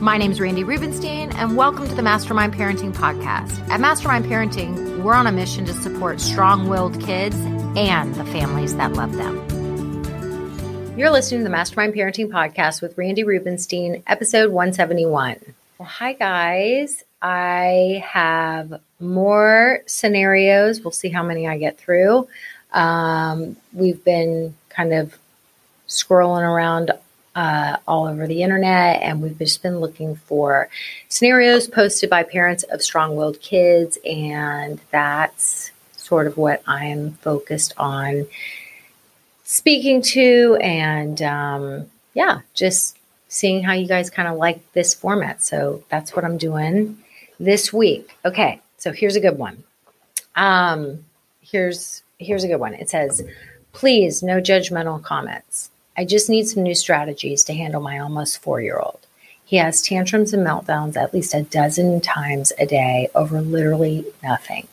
My name is Randi Rubenstein, and welcome to the Mastermind Parenting Podcast. At Mastermind Parenting, we're on a mission to support strong willed kids and the families that love them. You're listening to the Mastermind Parenting Podcast with Randi Rubenstein, episode 171. Well, hi, guys. I have more scenarios. We'll see how many I get through. Um, we've been kind of scrolling around uh, all over the internet, and we've just been looking for scenarios posted by parents of strong willed kids, and that's sort of what I'm focused on speaking to, and um, yeah, just seeing how you guys kind of like this format. So that's what I'm doing this week. Okay, so here's a good one. Um, here's here's a good one. It says, "Please, no judgmental comments." I just need some new strategies to handle my almost four year old. He has tantrums and meltdowns at least a dozen times a day over literally nothing.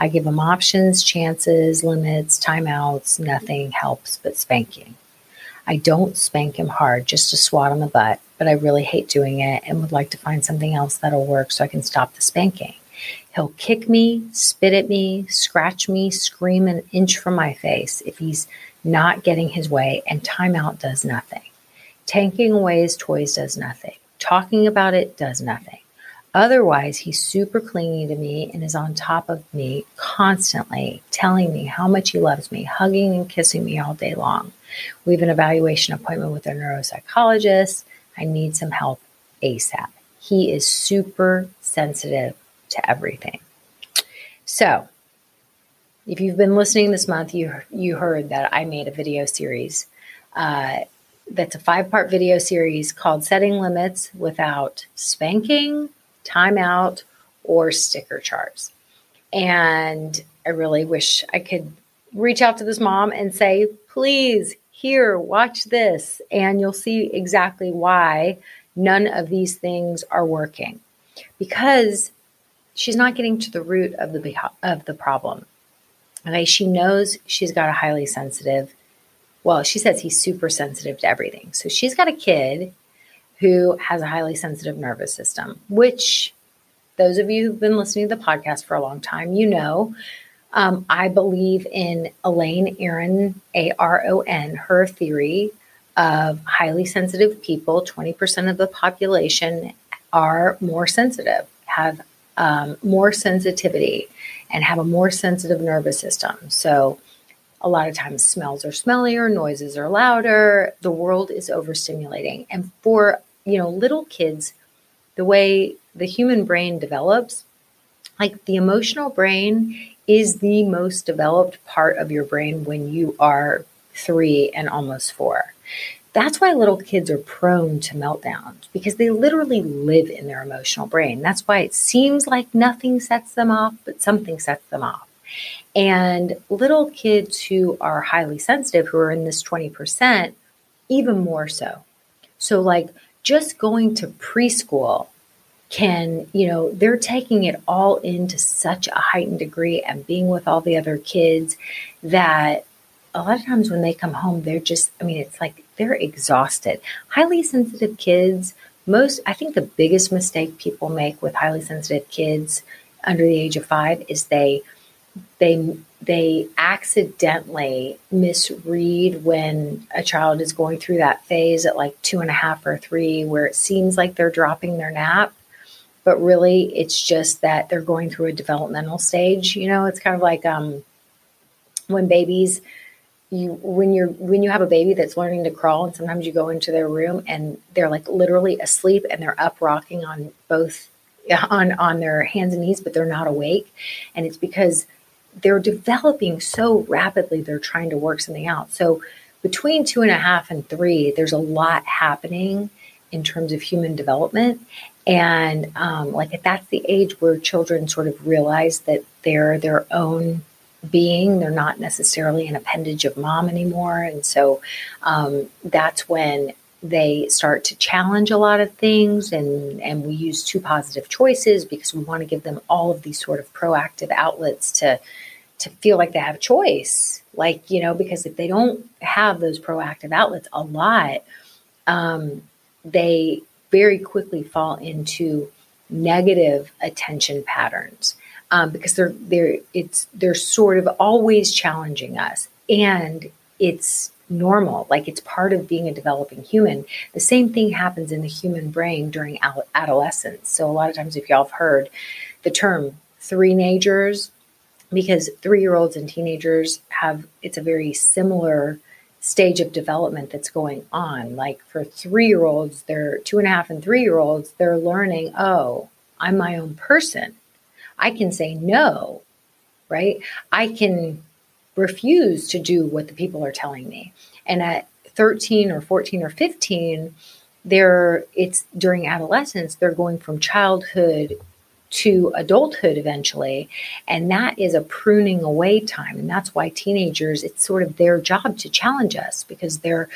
I give him options, chances, limits, timeouts. Nothing helps but spanking. I don't spank him hard just to swat on the butt, but I really hate doing it and would like to find something else that'll work so I can stop the spanking. He'll kick me, spit at me, scratch me, scream an inch from my face if he's not getting his way, and timeout does nothing. Tanking away his toys does nothing. Talking about it does nothing. Otherwise, he's super clingy to me and is on top of me constantly, telling me how much he loves me, hugging and kissing me all day long. We have an evaluation appointment with a neuropsychologist. I need some help ASAP. He is super sensitive to everything. So, if you've been listening this month, you you heard that I made a video series. Uh, that's a five part video series called "Setting Limits Without Spanking, Timeout, or Sticker Charts." And I really wish I could reach out to this mom and say, "Please, here, watch this," and you'll see exactly why none of these things are working because she's not getting to the root of the of the problem Okay, she knows she's got a highly sensitive, well, she says he's super sensitive to everything. So she's got a kid who has a highly sensitive nervous system, which those of you who've been listening to the podcast for a long time, you know. Um, I believe in Elaine Aron, A R O N, her theory of highly sensitive people, 20% of the population are more sensitive, have um, more sensitivity and have a more sensitive nervous system. So, a lot of times smells are smellier, noises are louder, the world is overstimulating. And for, you know, little kids, the way the human brain develops, like the emotional brain is the most developed part of your brain when you are 3 and almost 4. That's why little kids are prone to meltdowns because they literally live in their emotional brain. That's why it seems like nothing sets them off, but something sets them off. And little kids who are highly sensitive, who are in this 20%, even more so. So, like, just going to preschool can, you know, they're taking it all into such a heightened degree and being with all the other kids that a lot of times when they come home, they're just, I mean, it's like they're exhausted. Highly sensitive kids, most, I think the biggest mistake people make with highly sensitive kids under the age of five is they, they, they accidentally misread when a child is going through that phase at like two and a half or three, where it seems like they're dropping their nap but really it's just that they're going through a developmental stage. You know, it's kind of like um, when babies you when you're when you have a baby that's learning to crawl and sometimes you go into their room and they're like literally asleep and they're up rocking on both on on their hands and knees but they're not awake. And it's because they're developing so rapidly they're trying to work something out. So between two and a half and three there's a lot happening in terms of human development. And um, like that's the age where children sort of realize that they're their own being. They're not necessarily an appendage of mom anymore. And so um, that's when they start to challenge a lot of things and and we use two positive choices because we want to give them all of these sort of proactive outlets to to feel like they have a choice like you know because if they don't have those proactive outlets a lot um, they very quickly fall into negative attention patterns um, because they're they're it's they're sort of always challenging us, and it's normal like it's part of being a developing human. The same thing happens in the human brain during adolescence. So a lot of times if y'all have heard the term three-nagers because three-year-olds and teenagers have it's a very similar stage of development that's going on. Like for three-year-olds they're two and a half and three-year-olds they're learning oh i'm my own person I can say no, right? I can refuse to do what the people are telling me. And at 13 or 14 or 15, they're it's during adolescence, they're going from childhood to adulthood eventually. And that is a pruning away time. And that's why teenagers, it's sort of their job to challenge us because they're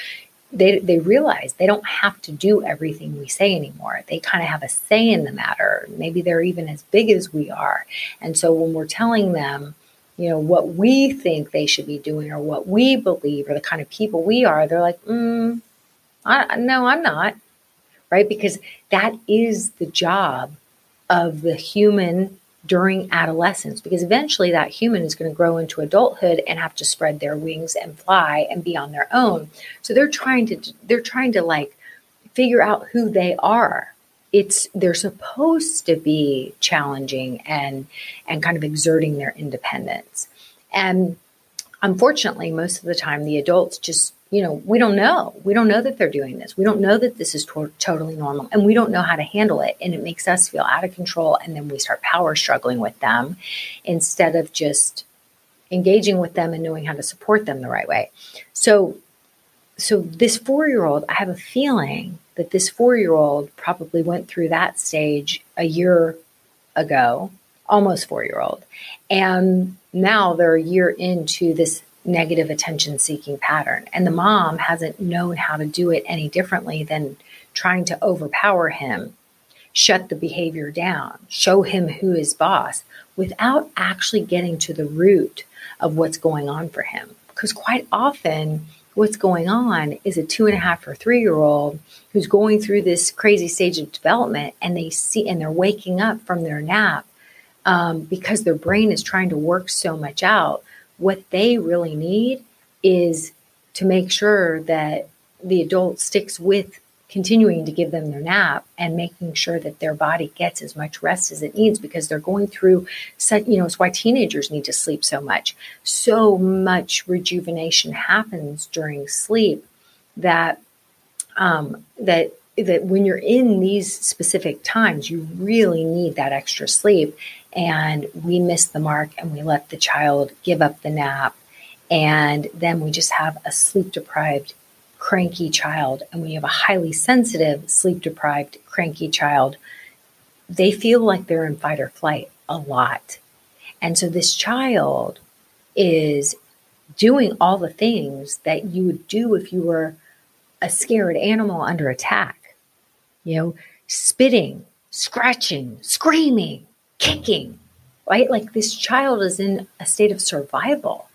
they, they realize they don't have to do everything we say anymore. They kind of have a say in the matter. Maybe they're even as big as we are. And so when we're telling them, you know, what we think they should be doing or what we believe or the kind of people we are, they're like, mm, I, no, I'm not. Right? Because that is the job of the human during adolescence because eventually that human is going to grow into adulthood and have to spread their wings and fly and be on their own. So they're trying to they're trying to like figure out who they are. It's they're supposed to be challenging and and kind of exerting their independence. And unfortunately most of the time the adults just you know, we don't know. We don't know that they're doing this. We don't know that this is to- totally normal and we don't know how to handle it. And it makes us feel out of control. And then we start power struggling with them instead of just engaging with them and knowing how to support them the right way. So, so this four year old, I have a feeling that this four year old probably went through that stage a year ago, almost four year old. And now they're a year into this negative attention seeking pattern. And the mom hasn't known how to do it any differently than trying to overpower him, shut the behavior down, show him who is boss without actually getting to the root of what's going on for him. Because quite often, what's going on is a two and a half or three year old who's going through this crazy stage of development and they see and they're waking up from their nap um, because their brain is trying to work so much out what they really need is to make sure that the adult sticks with continuing to give them their nap and making sure that their body gets as much rest as it needs because they're going through such, you know, it's why teenagers need to sleep so much. So much rejuvenation happens during sleep that, um, that, that when you're in these specific times, you really need that extra sleep and we miss the mark and we let the child give up the nap. And then we just have a sleep deprived, cranky child. And when you have a highly sensitive, sleep deprived, cranky child, they feel like they're in fight or flight a lot. And so this child is doing all the things that you would do if you were a scared animal under attack. You know, spitting, scratching, screaming, kicking, right? Like this child is in a state of survival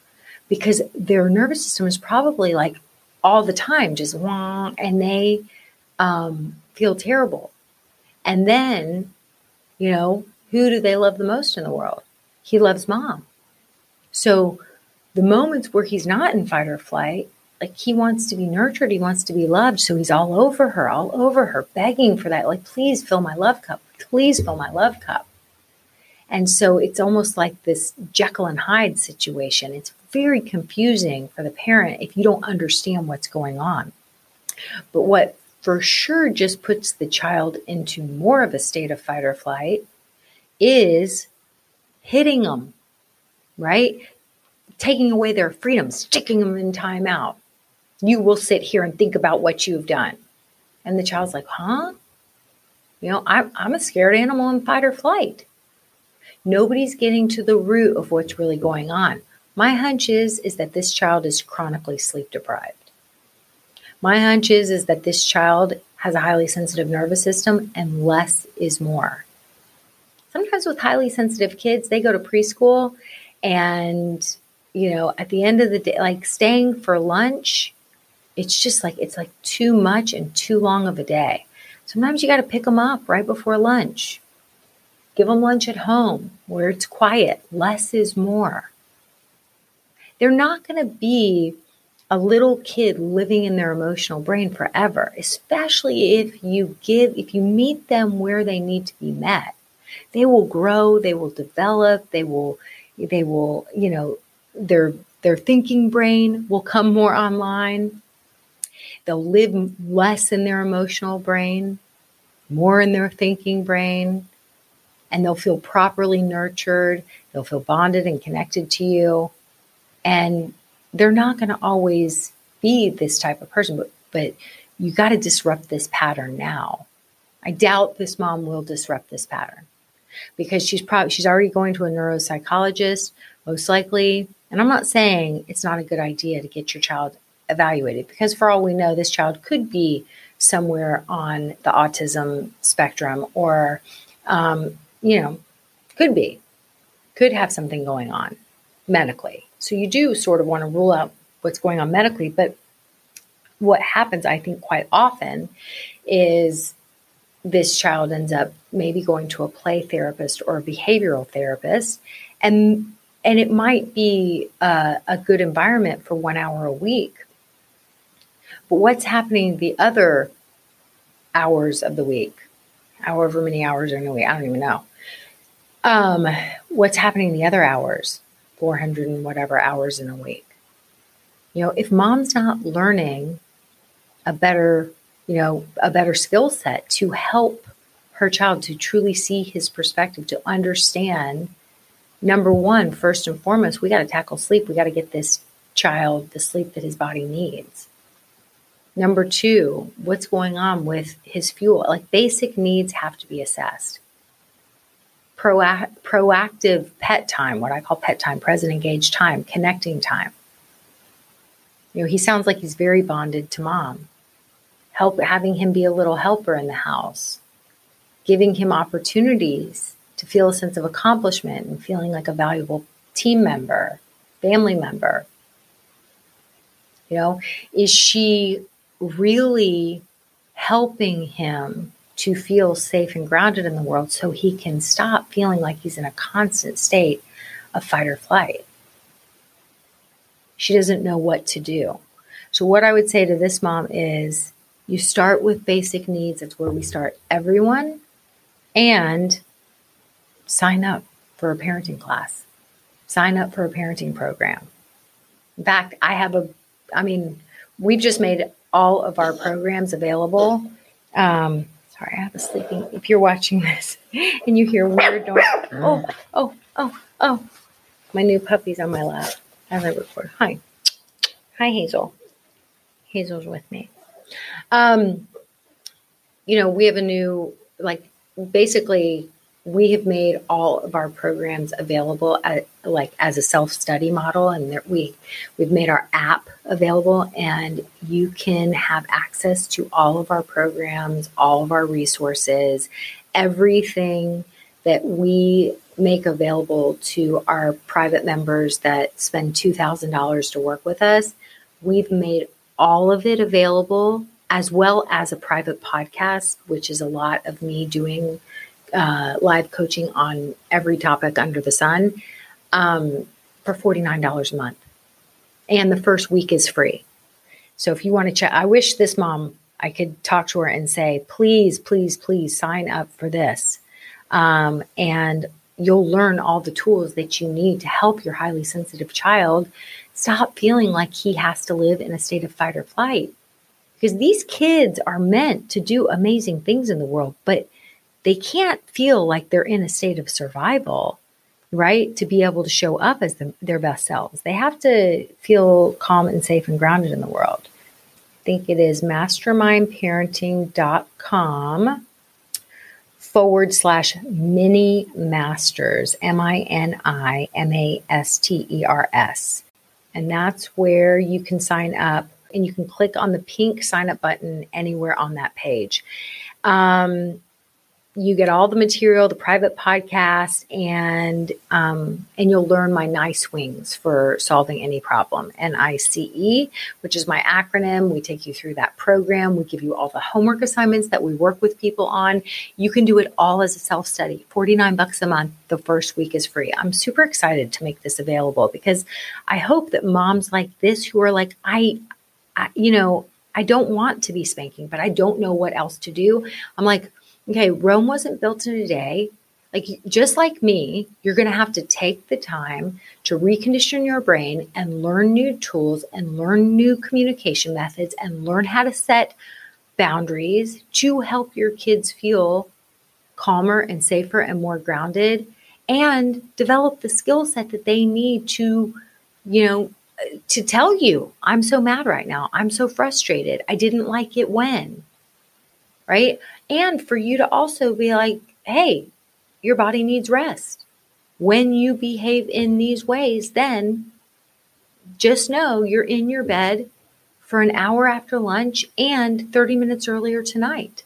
because their nervous system is probably like all the time just wah, and they um, feel terrible. And then, you know, who do they love the most in the world? He loves mom. So the moments where he's not in fight or flight, like he wants to be nurtured, he wants to be loved. So he's all over her, all over her, begging for that. Like, please fill my love cup. Please fill my love cup. And so it's almost like this Jekyll and Hyde situation. It's very confusing for the parent if you don't understand what's going on. But what for sure just puts the child into more of a state of fight or flight is hitting them, right? Taking away their freedom, sticking them in timeout. You will sit here and think about what you've done. And the child's like, huh? You know, I, I'm a scared animal in fight or flight. Nobody's getting to the root of what's really going on. My hunch is, is that this child is chronically sleep deprived. My hunch is, is that this child has a highly sensitive nervous system and less is more. Sometimes with highly sensitive kids, they go to preschool and, you know, at the end of the day, like staying for lunch, it's just like, it's like too much and too long of a day. Sometimes you got to pick them up right before lunch. Give them lunch at home where it's quiet. Less is more. They're not going to be a little kid living in their emotional brain forever, especially if you give, if you meet them where they need to be met. They will grow, they will develop, they will, they will, you know, their, their thinking brain will come more online. They'll live less in their emotional brain, more in their thinking brain, and they'll feel properly nurtured. They'll feel bonded and connected to you. And they're not going to always be this type of person, but, but you got to disrupt this pattern now. I doubt this mom will disrupt this pattern because she's probably she's already going to a neuropsychologist most likely and i'm not saying it's not a good idea to get your child evaluated because for all we know this child could be somewhere on the autism spectrum or um, you know could be could have something going on medically. So you do sort of want to rule out what's going on medically. But what happens, I think, quite often is this child ends up maybe going to a play therapist or a behavioral therapist and and it might be a, a, good environment for one hour a week. But what's happening the other hours of the week? However many hours are in a week i don't even know um, what's happening the other hours 400 and whatever hours in a week. You know, if mom's not learning a better, you know, a better skill set to help her child to truly see his perspective, to understand number one, first and foremost, we got to tackle sleep. We got to get this child the sleep that his body needs. Number two, what's going on with his fuel? Like basic needs have to be assessed proactive pet time, what I call pet time, present engaged time, connecting time. You know, he sounds like he's very bonded to mom. Help having him be a little helper in the house, giving him opportunities to feel a sense of accomplishment and feeling like a valuable team member, family member. You know, is she really helping him to feel safe and grounded in the world so he can stop feeling like he's in a constant state of fight or flight. She doesn't know what to do. So, what I would say to this mom is you start with basic needs. It's where we start everyone, and sign up for a parenting class, sign up for a parenting program. In fact, I have a, I mean, we've just made all of our programs available. Um, Sorry, I have a sleeping. If you're watching this and you hear weird noise, oh, oh, oh, oh, my new puppy's on my lap as I record. Hi, hi, Hazel. Hazel's with me. Um, you know, we have a new like basically we have made all of our programs available at, like as a self-study model and we we've made our app available and you can have access to all of our programs all of our resources everything that we make available to our private members that spend $2000 to work with us. We've made all of it available as well as a private podcast which is a lot of me doing uh, live coaching on every topic under the sun um, for $49 a month. And the first week is free. So if you want to check, I wish this mom, I could talk to her and say, please, please, please sign up for this. Um, and you'll learn all the tools that you need to help your highly sensitive child stop feeling like he has to live in a state of fight or flight. Because these kids are meant to do amazing things in the world, but they can't feel like they're in a state of survival, right? To be able to show up as the, their best selves. They have to feel calm and safe and grounded in the world. I think it is mastermindparenting.com forward slash mini masters, M I N I M A S T E R S. And that's where you can sign up and you can click on the pink sign up button anywhere on that page. Um, you get all the material, the private podcast, and um, and you'll learn my nice wings for solving any problem. NICE, which is my acronym. We take you through that program. We give you all the homework assignments that we work with people on. You can do it all as a self study. Forty nine bucks a month. The first week is free. I'm super excited to make this available because I hope that moms like this who are like I, I you know, I don't want to be spanking, but I don't know what else to do. I'm like okay, Rome wasn't built in a day. Like, just like me, you're going to have to take the time to recondition your brain and learn new tools and learn new communication methods and learn how to set boundaries to help your kids feel calmer and safer and more grounded and develop the skill set that they need to, you know, to tell you, I'm so mad right now. I'm so frustrated. I didn't like it when right? And for you to also be like, hey, your body needs rest. When you behave in these ways, then just know you're in your bed for an hour after lunch and 30 minutes earlier tonight.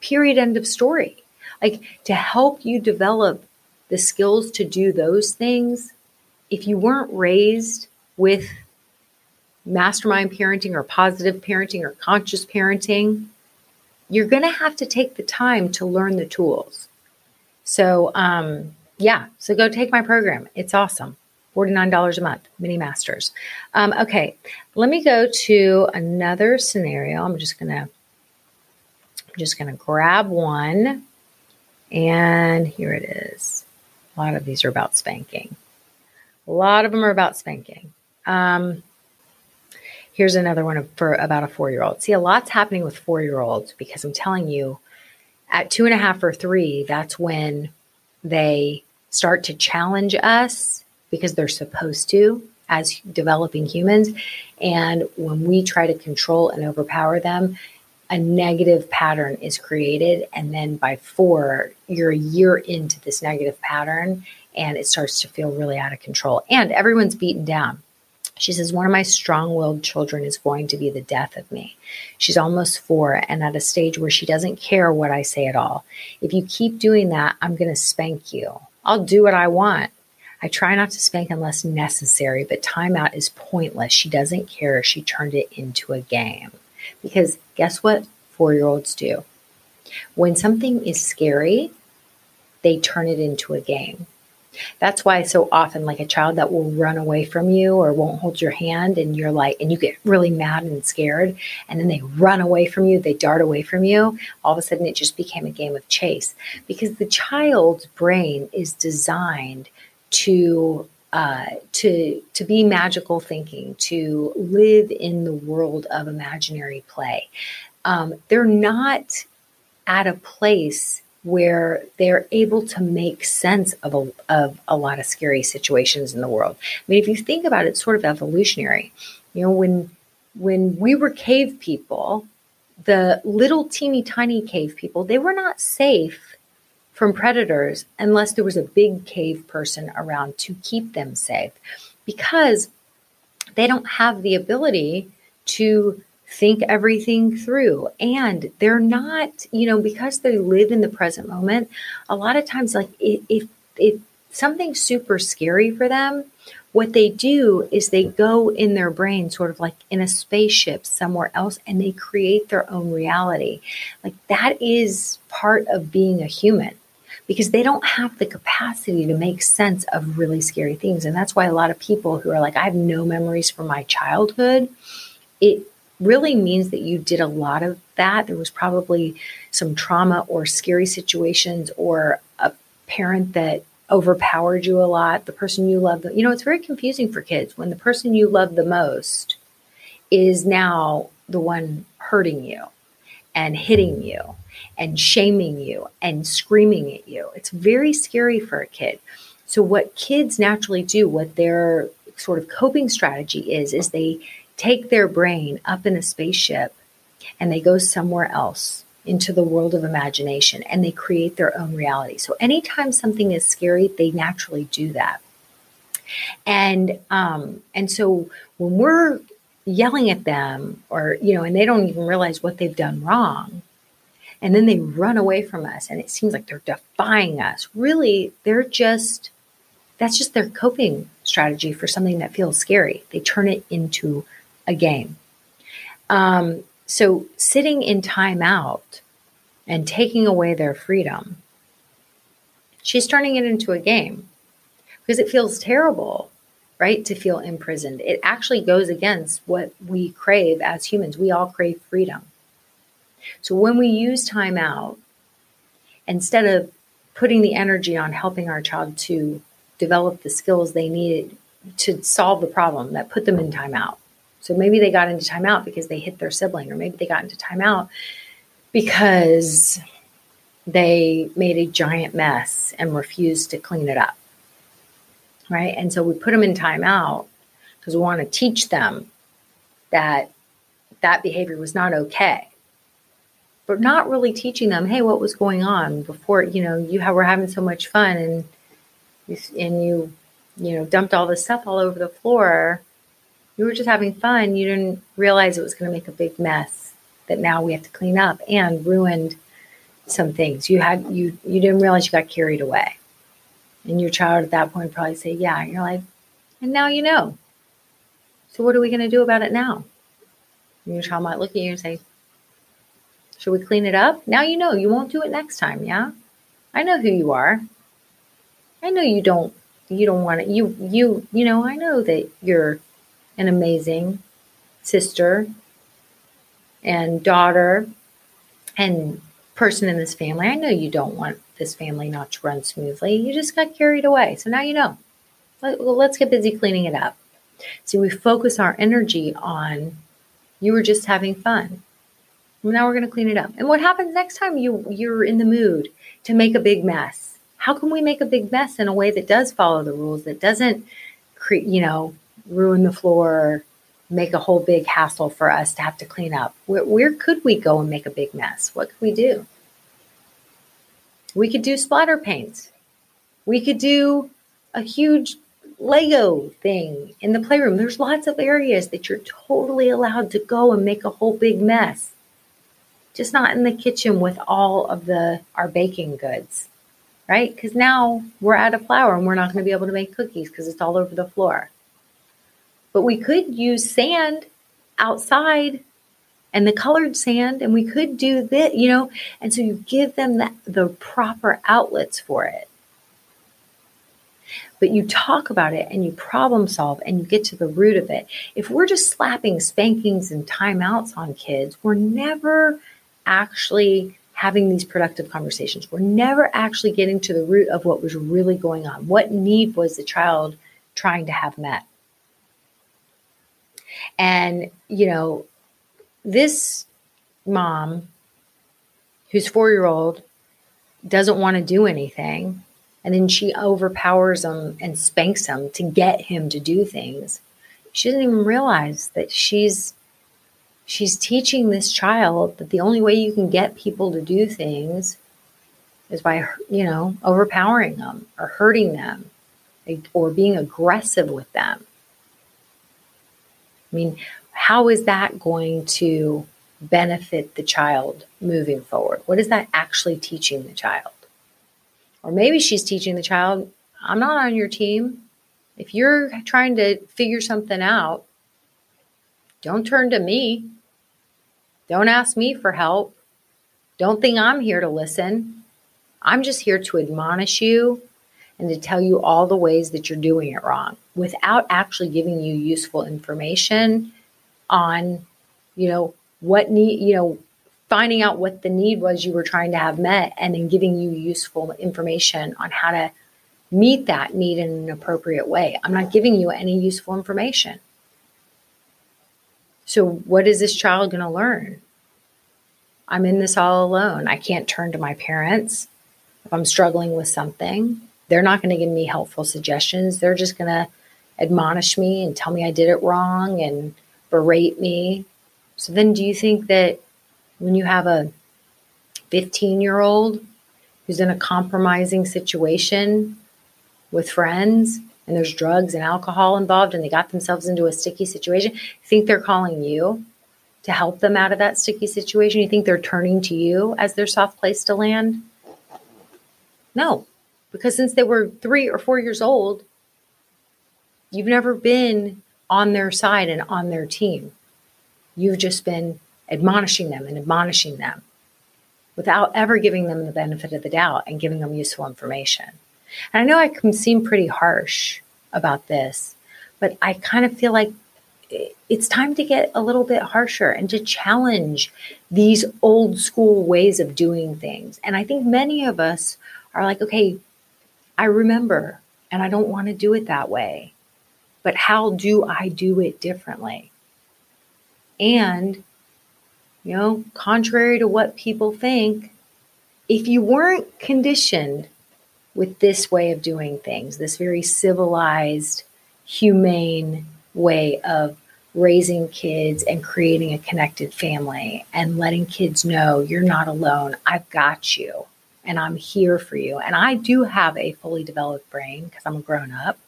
Period. End of story. Like to help you develop the skills to do those things, if you weren't raised with mastermind parenting or positive parenting or conscious parenting, you're going to have to take the time to learn the tools. So, um, yeah, so go take my program. It's awesome. $49 a month, mini masters. Um, okay, let me go to another scenario. I'm just going to I'm just going to grab one and here it is. A lot of these are about spanking. A lot of them are about spanking. Um, Here's another one for about a four year old. See, a lot's happening with four year olds because I'm telling you, at two and a half or three, that's when they start to challenge us because they're supposed to as developing humans. And when we try to control and overpower them, a negative pattern is created. And then by four, you're a year into this negative pattern and it starts to feel really out of control. And everyone's beaten down. She says, One of my strong willed children is going to be the death of me. She's almost four and at a stage where she doesn't care what I say at all. If you keep doing that, I'm going to spank you. I'll do what I want. I try not to spank unless necessary, but timeout is pointless. She doesn't care. She turned it into a game. Because guess what four year olds do? When something is scary, they turn it into a game. That's why so often, like a child that will run away from you or won't hold your hand, and you're like, and you get really mad and scared, and then they run away from you, they dart away from you. All of a sudden, it just became a game of chase because the child's brain is designed to uh, to to be magical thinking, to live in the world of imaginary play. Um, they're not at a place where they're able to make sense of a, of a lot of scary situations in the world. I mean, if you think about it, it's sort of evolutionary. You know, when when we were cave people, the little teeny tiny cave people, they were not safe from predators unless there was a big cave person around to keep them safe because they don't have the ability to think everything through. And they're not, you know, because they live in the present moment, a lot of times, like if, if something's super scary for them, what they do is they go in their brain, sort of like in a spaceship somewhere else, and they create their own reality. Like that is part of being a human because they don't have the capacity to make sense of really scary things. And that's why a lot of people who are like, I have no memories from my childhood, it really means that you did a lot of that. There was probably some trauma or scary situations or a parent that overpowered you a lot, the person you love, you know, it's very confusing for kids when the person you love the most is now the one hurting you and hitting you and shaming you and screaming at you. It's very scary for a kid. So, what kids naturally do, what their sort of coping strategy is, is they take their brain up in a spaceship and they go somewhere else into the world of imagination and they create their own reality. So, anytime something is scary, they naturally do that. And um, and so when we're yelling at them or you know and they don't even realize what they've done wrong and then they run away from us and it seems like they're defying us really they're just that's just their coping strategy for something that feels scary they turn it into a game um, so sitting in timeout and taking away their freedom she's turning it into a game because it feels terrible right? To feel imprisoned. It actually goes against what we crave as humans. We all crave freedom. So when we use time out, instead of putting the energy on helping our child to develop the skills they needed to solve the problem that put them in timeout. So maybe they got into timeout because they hit their sibling, or maybe they got into timeout because they made a giant mess and refused to clean it up right? And so we put them in timeout because we want to teach them that that behavior was not okay. But not really teaching them, hey, what was going on before, you know, you were having so much fun and you, and you, you know, dumped all this stuff all over the floor. You were just having fun. You didn't realize it was going to make a big mess that now we have to clean up and ruined some things. You had you you didn't realize you got carried away. And your child at that point probably say, Yeah. And you're like, And now you know. So what are we going to do about it now? And your child might look at you and say, Should we clean it up? Now you know. You won't do it next time. Yeah. I know who you are. I know you don't you don't want it. You you you know, I know that you're an amazing sister and daughter and person in this family. I know you don't want this family not to run smoothly. You just got carried away. So now you know. Well, let's get busy cleaning it up. See, we focus our energy on you were just having fun. Now we're going to clean it up. And what happens next time you you're in the mood to make a big mess? How can we make a big mess in a way that does follow the rules that doesn't create, you know, ruin the floor, make a whole big hassle for us to have to clean up? Where, where could we go and make a big mess? What could we do? We could do splatter paint. We could do a huge Lego thing in the playroom. There's lots of areas that you're totally allowed to go and make a whole big mess. Just not in the kitchen with all of the our baking goods, right? Because now we're out of flour and we're not going to be able to make cookies because it's all over the floor. But we could use sand outside and the colored sand and we could do that you know and so you give them the, the proper outlets for it. But you talk about it and you problem solve and you get to the root of it. If we're just slapping spankings and timeouts on kids we're never actually having these productive conversations. We're never actually getting to the root of what was really going on. What need was the child trying to have met and you know this mom, whose four year old doesn't want to do anything, and then she overpowers him and spanks him to get him to do things. She doesn't even realize that she's she's teaching this child that the only way you can get people to do things is by you know overpowering them or hurting them or being aggressive with them. I mean, how is that going to benefit the child moving forward? What is that actually teaching the child? Or maybe she's teaching the child, I'm not on your team. If you're trying to figure something out, don't turn to me. Don't ask me for help. Don't think I'm here to listen. I'm just here to admonish you and to tell you all the ways that you're doing it wrong without actually giving you useful information on, you know, what need, you know, finding out what the need was you were trying to have met and then giving you useful information on how to meet that need in an appropriate way. I'm not giving you any useful information. So, what is this child going to learn? I'm in this all alone. I can't turn to my parents if I'm struggling with something. They're not going to give me helpful suggestions. They're just going to admonish me and tell me I did it wrong and berate me. So, then do you think that when you have a 15 year old who's in a compromising situation with friends and there's drugs and alcohol involved and they got themselves into a sticky situation, think they're calling you to help them out of that sticky situation? You think they're turning to you as their soft place to land? No, because since they were three or four years old, you've never been on their side and on their team. You've just been admonishing them and admonishing them without ever giving them the benefit of the doubt and giving them useful information. And I know I can seem pretty harsh about this, but I kind of feel like it's time to get a little bit harsher and to challenge these old school ways of doing things. And I think many of us are like, okay, I remember and I don't want to do it that way. But how do I do it differently? And, you know, contrary to what people think, if you weren't conditioned with this way of doing things, this very civilized, humane way of raising kids and creating a connected family and letting kids know you're not alone. I've got you and I'm here for you. And I do have a fully developed brain because I'm a grown up.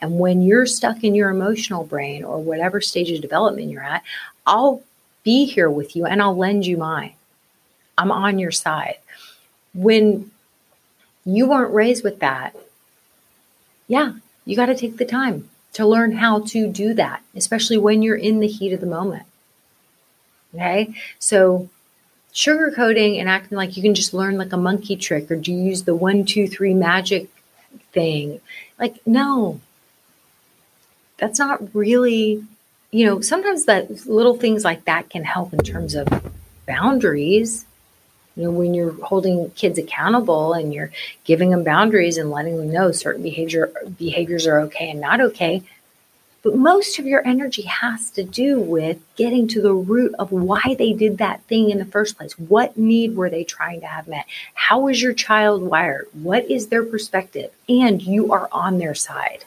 And when you're stuck in your emotional brain or whatever stage of development you're at, I'll be here with you and I'll lend you mine. I'm on your side. When you weren't raised with that, yeah, you got to take the time to learn how to do that, especially when you're in the heat of the moment. Okay. So, sugarcoating and acting like you can just learn like a monkey trick or do you use the one, two, three magic thing? Like, no, that's not really, you know, sometimes that little things like that can help in terms of boundaries you know, when you're holding kids accountable and you're giving them boundaries and letting them know certain behavior behaviors are okay and not okay, but most of your energy has to do with getting to the root of why they did that thing in the first place. What need were they trying to have met? How is your child wired? What is their perspective? And you are on their side.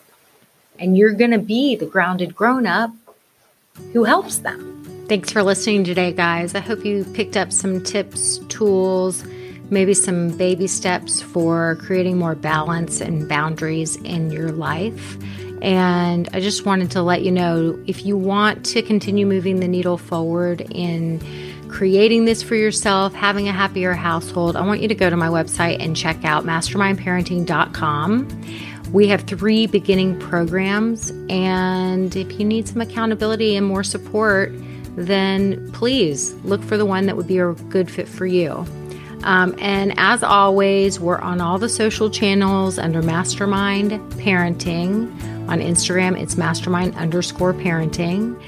And you're going to be the grounded grown up who helps them. Thanks for listening today, guys. I hope you picked up some tips, tools, maybe some baby steps for creating more balance and boundaries in your life. And I just wanted to let you know if you want to continue moving the needle forward in creating this for yourself, having a happier household, I want you to go to my website and check out mastermindparenting.com. We have three beginning programs, and if you need some accountability and more support, then please look for the one that would be a good fit for you. Um, and as always, we're on all the social channels under Mastermind Parenting. On Instagram, it's mastermind underscore parenting.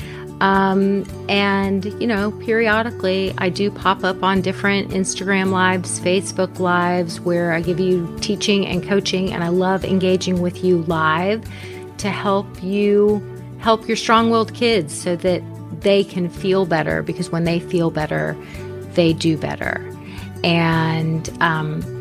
Um, and, you know, periodically I do pop up on different Instagram lives, Facebook lives, where I give you teaching and coaching, and I love engaging with you live to help you help your strong willed kids so that they can feel better because when they feel better, they do better. And um,